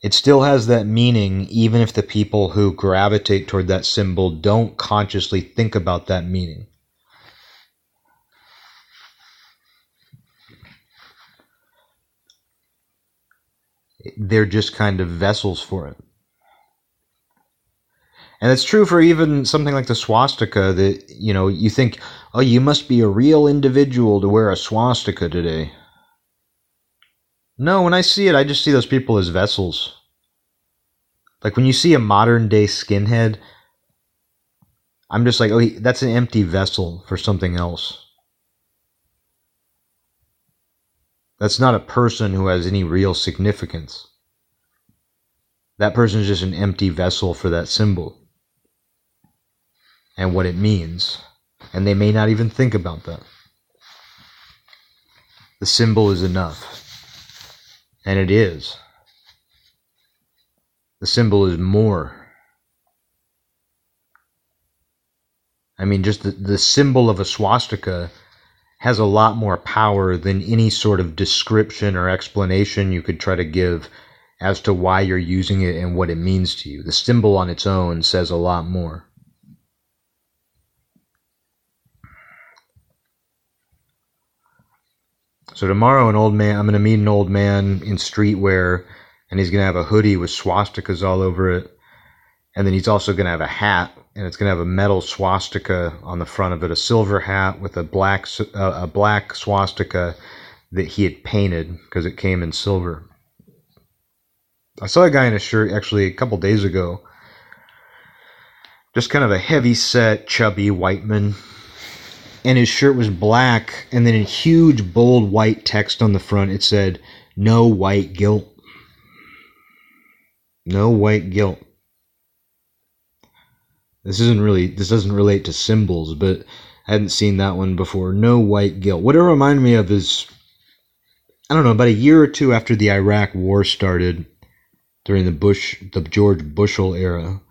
It still has that meaning even if the people who gravitate toward that symbol don't consciously think about that meaning. They're just kind of vessels for it. And it's true for even something like the swastika that, you know, you think, oh, you must be a real individual to wear a swastika today. No, when I see it, I just see those people as vessels. Like when you see a modern day skinhead, I'm just like, oh, that's an empty vessel for something else. That's not a person who has any real significance. That person is just an empty vessel for that symbol and what it means. And they may not even think about that. The symbol is enough. And it is. The symbol is more. I mean, just the, the symbol of a swastika has a lot more power than any sort of description or explanation you could try to give as to why you're using it and what it means to you. The symbol on its own says a lot more. So tomorrow, an old man, I'm going to meet an old man in streetwear, and he's going to have a hoodie with swastikas all over it. And then he's also going to have a hat, and it's going to have a metal swastika on the front of it, a silver hat with a black uh, a black swastika that he had painted because it came in silver. I saw a guy in a shirt actually a couple days ago. Just kind of a heavy set, chubby white man and his shirt was black, and then in huge bold white text on the front it said, "No white guilt." No white guilt. This isn't really this doesn't relate to symbols, but I hadn't seen that one before. No white guilt. What it reminded me of is I don't know, about a year or two after the Iraq war started during the Bush the George Bushel era.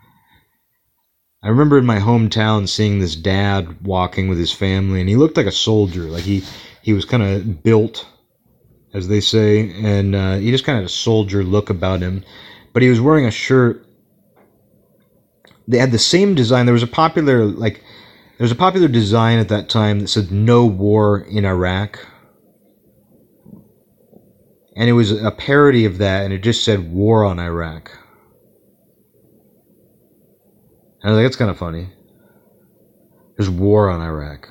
I remember in my hometown seeing this dad walking with his family, and he looked like a soldier. Like he he was kind of built, as they say, and uh, he just kind of had a soldier look about him. But he was wearing a shirt. They had the same design. There was a popular like there was a popular design at that time that said "No war in Iraq," and it was a parody of that, and it just said "War on Iraq." I was like, it's kind of funny. There's war on Iraq.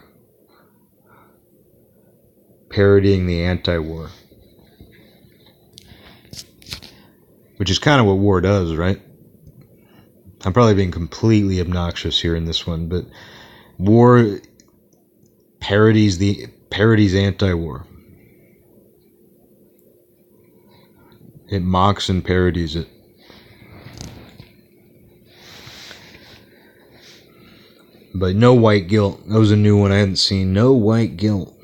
Parodying the anti war. Which is kind of what war does, right? I'm probably being completely obnoxious here in this one, but war parodies the parodies anti-war. It mocks and parodies it. But no white guilt. That was a new one I hadn't seen. No white guilt.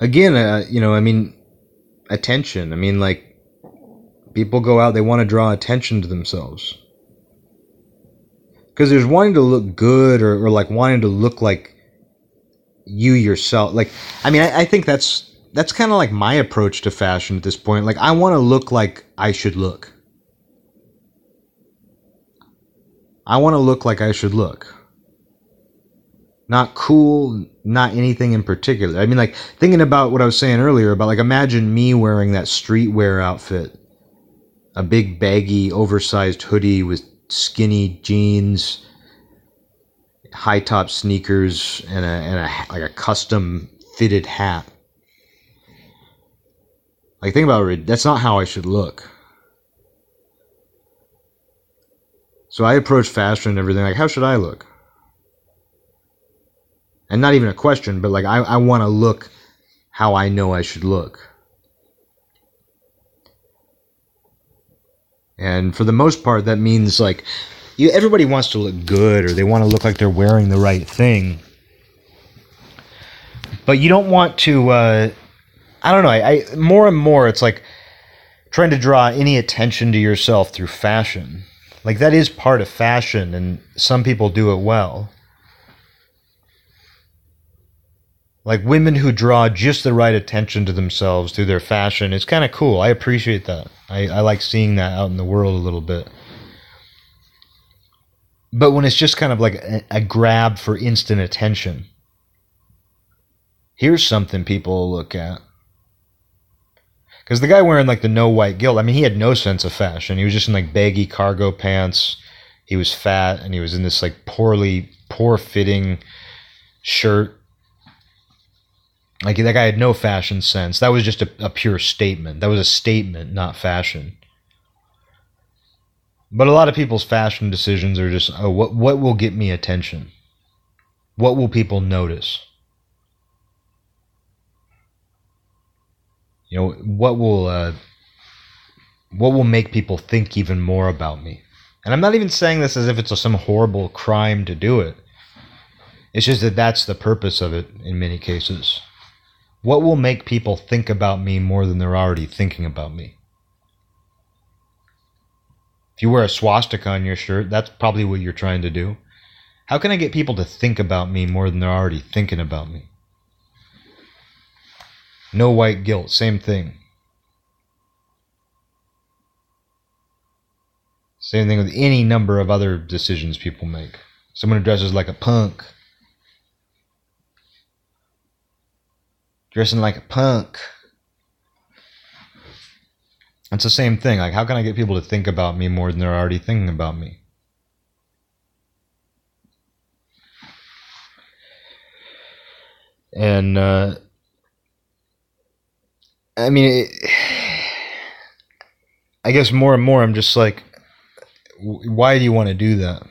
Again, uh, you know, I mean, attention. I mean, like, people go out, they want to draw attention to themselves. Because there's wanting to look good or, or, like wanting to look like you yourself. Like, I mean, I, I think that's that's kind of like my approach to fashion at this point. Like, I want to look like I should look. I want to look like I should look. Not cool, not anything in particular. I mean, like thinking about what I was saying earlier about like imagine me wearing that streetwear outfit, a big baggy, oversized hoodie with skinny jeans, high top sneakers, and a and a like a custom fitted hat. Like think about it. That's not how I should look. So I approach fashion and everything like, how should I look? And not even a question, but like I, I want to look how I know I should look. And for the most part, that means like you, everybody wants to look good or they want to look like they're wearing the right thing. But you don't want to, uh, I don't know, I, I more and more it's like trying to draw any attention to yourself through fashion. Like that is part of fashion, and some people do it well. Like women who draw just the right attention to themselves through their fashion it's kind of cool. I appreciate that. I, I like seeing that out in the world a little bit. But when it's just kind of like a, a grab for instant attention here's something people look at. Because the guy wearing like the no white guilt i mean he had no sense of fashion. He was just in like baggy cargo pants. He was fat and he was in this like poorly poor fitting shirt like that guy had no fashion sense. That was just a, a pure statement. That was a statement, not fashion. But a lot of people's fashion decisions are just, oh, what what will get me attention? What will people notice? You know, what will uh, what will make people think even more about me? And I'm not even saying this as if it's some horrible crime to do it. It's just that that's the purpose of it in many cases. What will make people think about me more than they're already thinking about me? If you wear a swastika on your shirt, that's probably what you're trying to do. How can I get people to think about me more than they're already thinking about me? No white guilt, same thing. Same thing with any number of other decisions people make. Someone who dresses like a punk dressing like a punk. It's the same thing. Like, how can I get people to think about me more than they're already thinking about me? And, uh, I mean, it, I guess more and more I'm just like, why do you want to do that?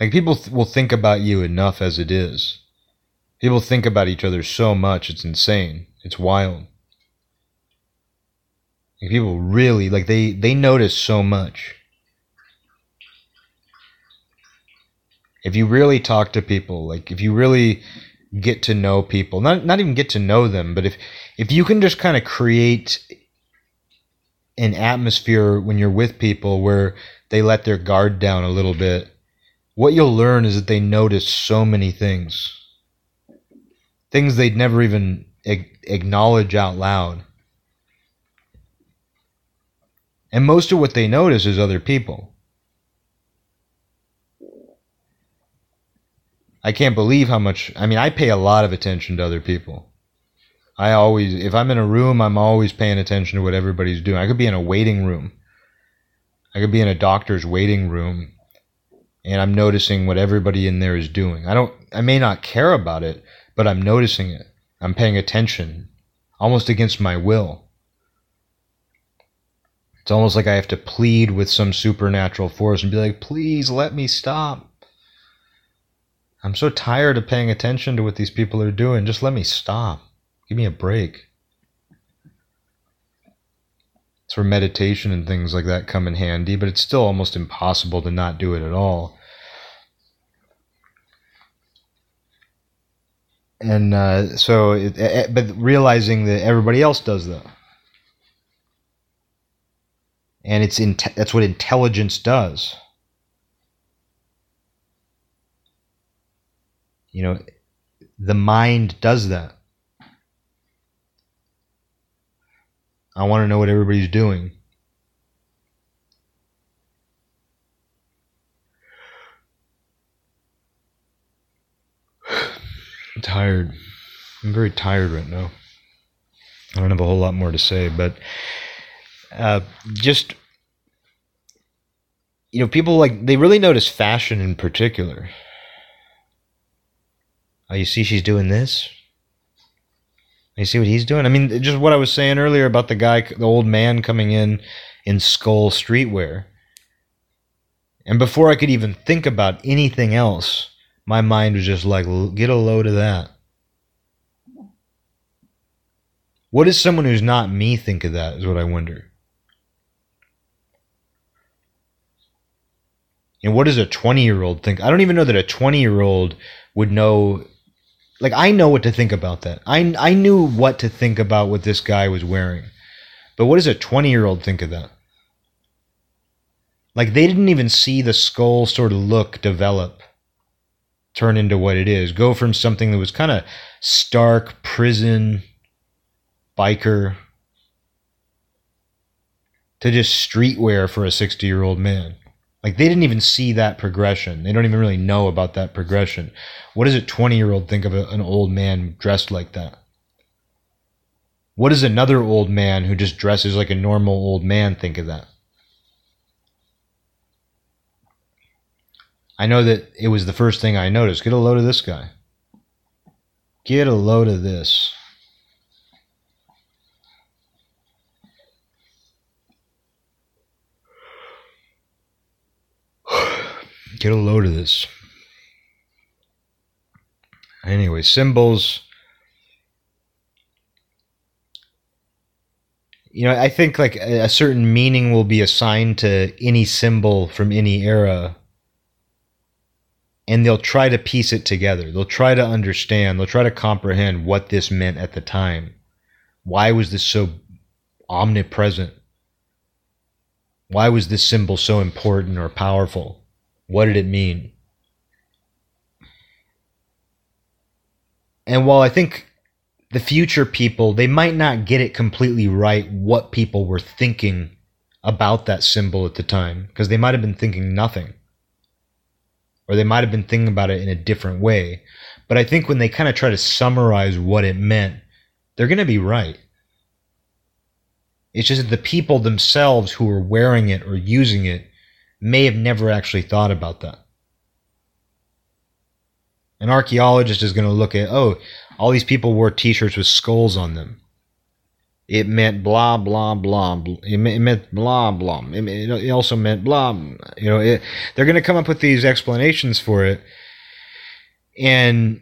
Like, people th- will think about you enough as it is. People think about each other so much, it's insane. It's wild. Like people really like they they notice so much. If you really talk to people, like if you really get to know people, not not even get to know them, but if if you can just kind of create an atmosphere when you're with people where they let their guard down a little bit, what you'll learn is that they notice so many things things they'd never even acknowledge out loud. And most of what they notice is other people. I can't believe how much, I mean, I pay a lot of attention to other people. I always, if I'm in a room, I'm always paying attention to what everybody's doing. I could be in a waiting room. I could be in a doctor's waiting room and I'm noticing what everybody in there is doing. I don't, I may not care about it, but I'm noticing it. I'm paying attention, almost against my will. It's almost like I have to plead with some supernatural force and be like, please let me stop. I'm so tired of paying attention to what these people are doing. Just let me stop. Give me a break. It's where meditation and things like that come in handy, but it's still almost impossible to not do it at all. And uh, so it, it, but realizing that everybody else does that and it's in that's what intelligence does. You know the mind does that. I want to know what everybody's doing I'm tired. I'm very tired right now. I don't have a whole lot more to say, but uh, just you know, people like they really notice fashion in particular. Oh, you see, she's doing this. You see what he's doing? I mean, just what I was saying earlier about the guy, the old man coming in in skull streetwear. And before I could even think about anything else, my mind was just like, get a load of that. What does someone who's not me think of that, is what I wonder. And what does a 20 year old think? I don't even know that a 20 year old would know. Like, I know what to think about that. I, I knew what to think about what this guy was wearing. But what does a 20 year old think of that? Like, they didn't even see the skull sort of look develop, turn into what it is, go from something that was kind of stark prison biker to just streetwear for a 60 year old man. Like they didn't even see that progression. They don't even really know about that progression. What does a 20 year old think of a, an old man dressed like that? What does another old man who just dresses like a normal old man think of that? I know that it was the first thing I noticed. Get a load of this guy. Get a load of this. Get a load of this. Anyway, symbols. You know, I think like a certain meaning will be assigned to any symbol from any era. And they'll try to piece it together. They'll try to understand, they'll try to comprehend what this meant at the time. Why was this so omnipresent? Why was this symbol so important or powerful? What did it mean? And while I think the future people, they might not get it completely right what people were thinking about that symbol at the time, because they might have been thinking nothing. Or they might have been thinking about it in a different way. But I think when they kind of try to summarize what it meant, they're going to be right. It's just that the people themselves who were wearing it or using it may have never actually thought about that. An archaeologist is going to look at, oh, all these people wore t shirts with skulls on them. It meant blah, blah, blah. It meant blah, blah. It also meant blah. You know, it, they're going to come up with these explanations for it. And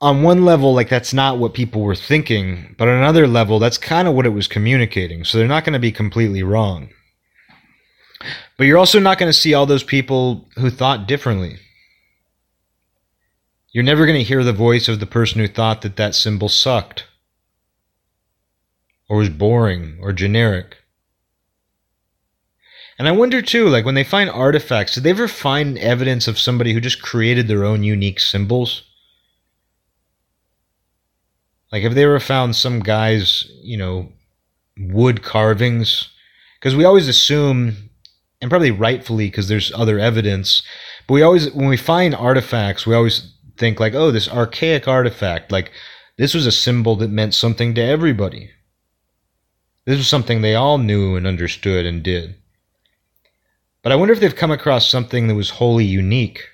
on one level, like that's not what people were thinking, but on another level, that's kind of what it was communicating. So they're not going to be completely wrong. But you're also not going to see all those people who thought differently. You're never going to hear the voice of the person who thought that that symbol sucked, or was boring, or generic. And I wonder too, like when they find artifacts, did they ever find evidence of somebody who just created their own unique symbols? Like, have they ever found some guy's, you know, wood carvings? Because we always assume and probably rightfully because there's other evidence. But we always, when we find artifacts, we always think like, oh, this archaic artifact, like this was a symbol that meant something to everybody. This was something they all knew and understood and did. But I wonder if they've come across something that was wholly unique.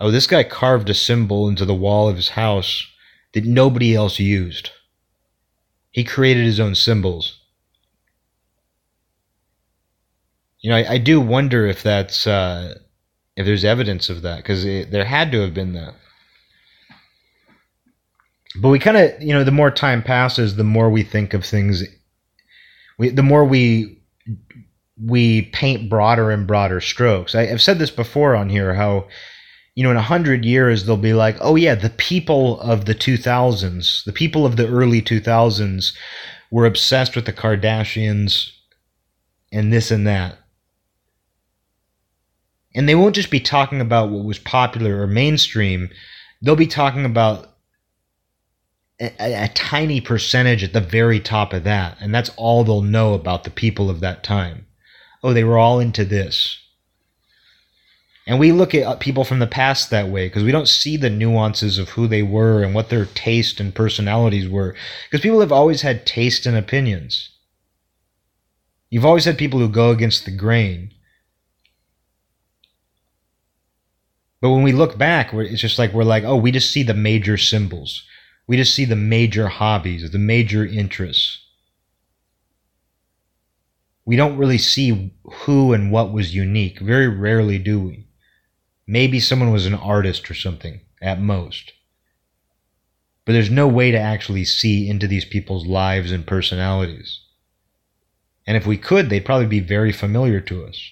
Oh, this guy carved a symbol into the wall of his house that nobody else used. He created his own symbols. you know, I, I do wonder if that's uh, if there's evidence of that because there had to have been that. But we kind of, you know, the more time passes, the more we think of things. We the more we we paint broader and broader strokes. I, I've said this before on here how you know, in a hundred years, they'll be like, oh, yeah, the people of the 2000s, the people of the early 2000s were obsessed with the Kardashians and this and that. And they won't just be talking about what was popular or mainstream, they'll be talking about a, a, tiny percentage at the very top of that. And that's all they'll know about the people of that time. Oh, they were all into this. And we look at people from the past that way because we don't see the nuances of who they were and what their taste and personalities were. Because people have always had taste and opinions. You've always had people who go against the grain. But when we look back, it's just like we're like, oh, we just see the major symbols. We just see the major hobbies, the major interests. We don't really see who and what was unique. Very rarely do we. Maybe someone was an artist or something, at most. But there's no way to actually see into these people's lives and personalities. And if we could, they'd probably be very familiar to us.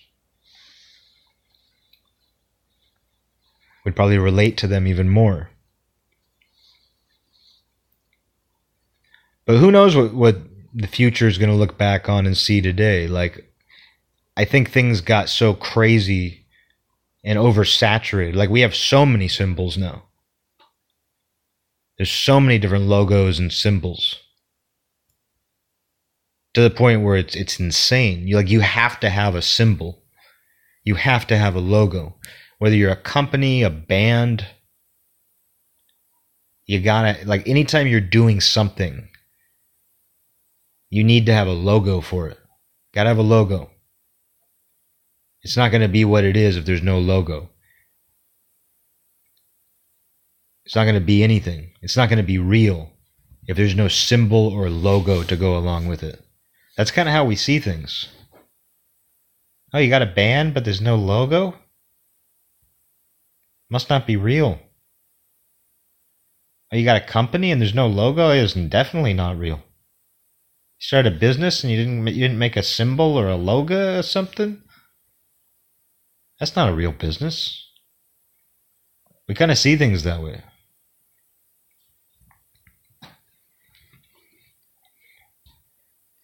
We'd probably relate to them even more. But who knows what, what the future is going to look back on and see today? Like, I think things got so crazy and oversaturated. Like, we have so many symbols now. There's so many different logos and symbols to the point where it's it's insane. You like you have to have a symbol. You have to have a logo. Whether you're a company, a band, you gotta like anytime you're doing something, you need to have a logo for it. Gotta have a logo. It's not gonna be what it is if there's no logo. It's not gonna be anything. It's not gonna be real if there's no symbol or logo to go along with it. That's kind of how we see things. Oh, you got a band, but there's no logo? Must not be real. Oh, you got a company and there's no logo? It is definitely not real. You started a business and you didn't you didn't make a symbol or a logo or something? That's not a real business. We kind of see things that way.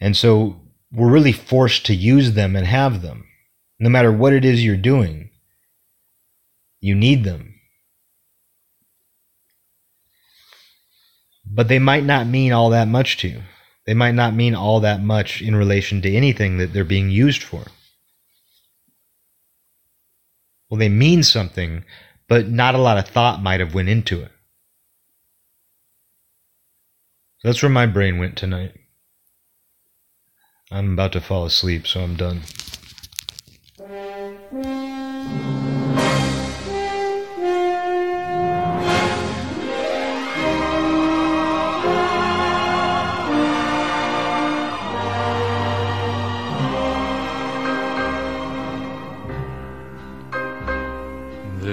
And so we're really forced to use them and have them. No matter what it is you're doing, you need them. But they might not mean all that much to you. They might not mean all that much in relation to anything that they're being used for. Well, they mean something, but not a lot of thought might have went into it. So that's where my brain went tonight. I'm about to fall asleep, so I'm done.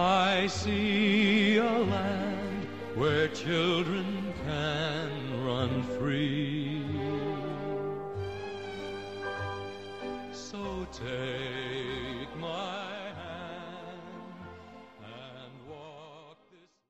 I see a land where children can run free. So take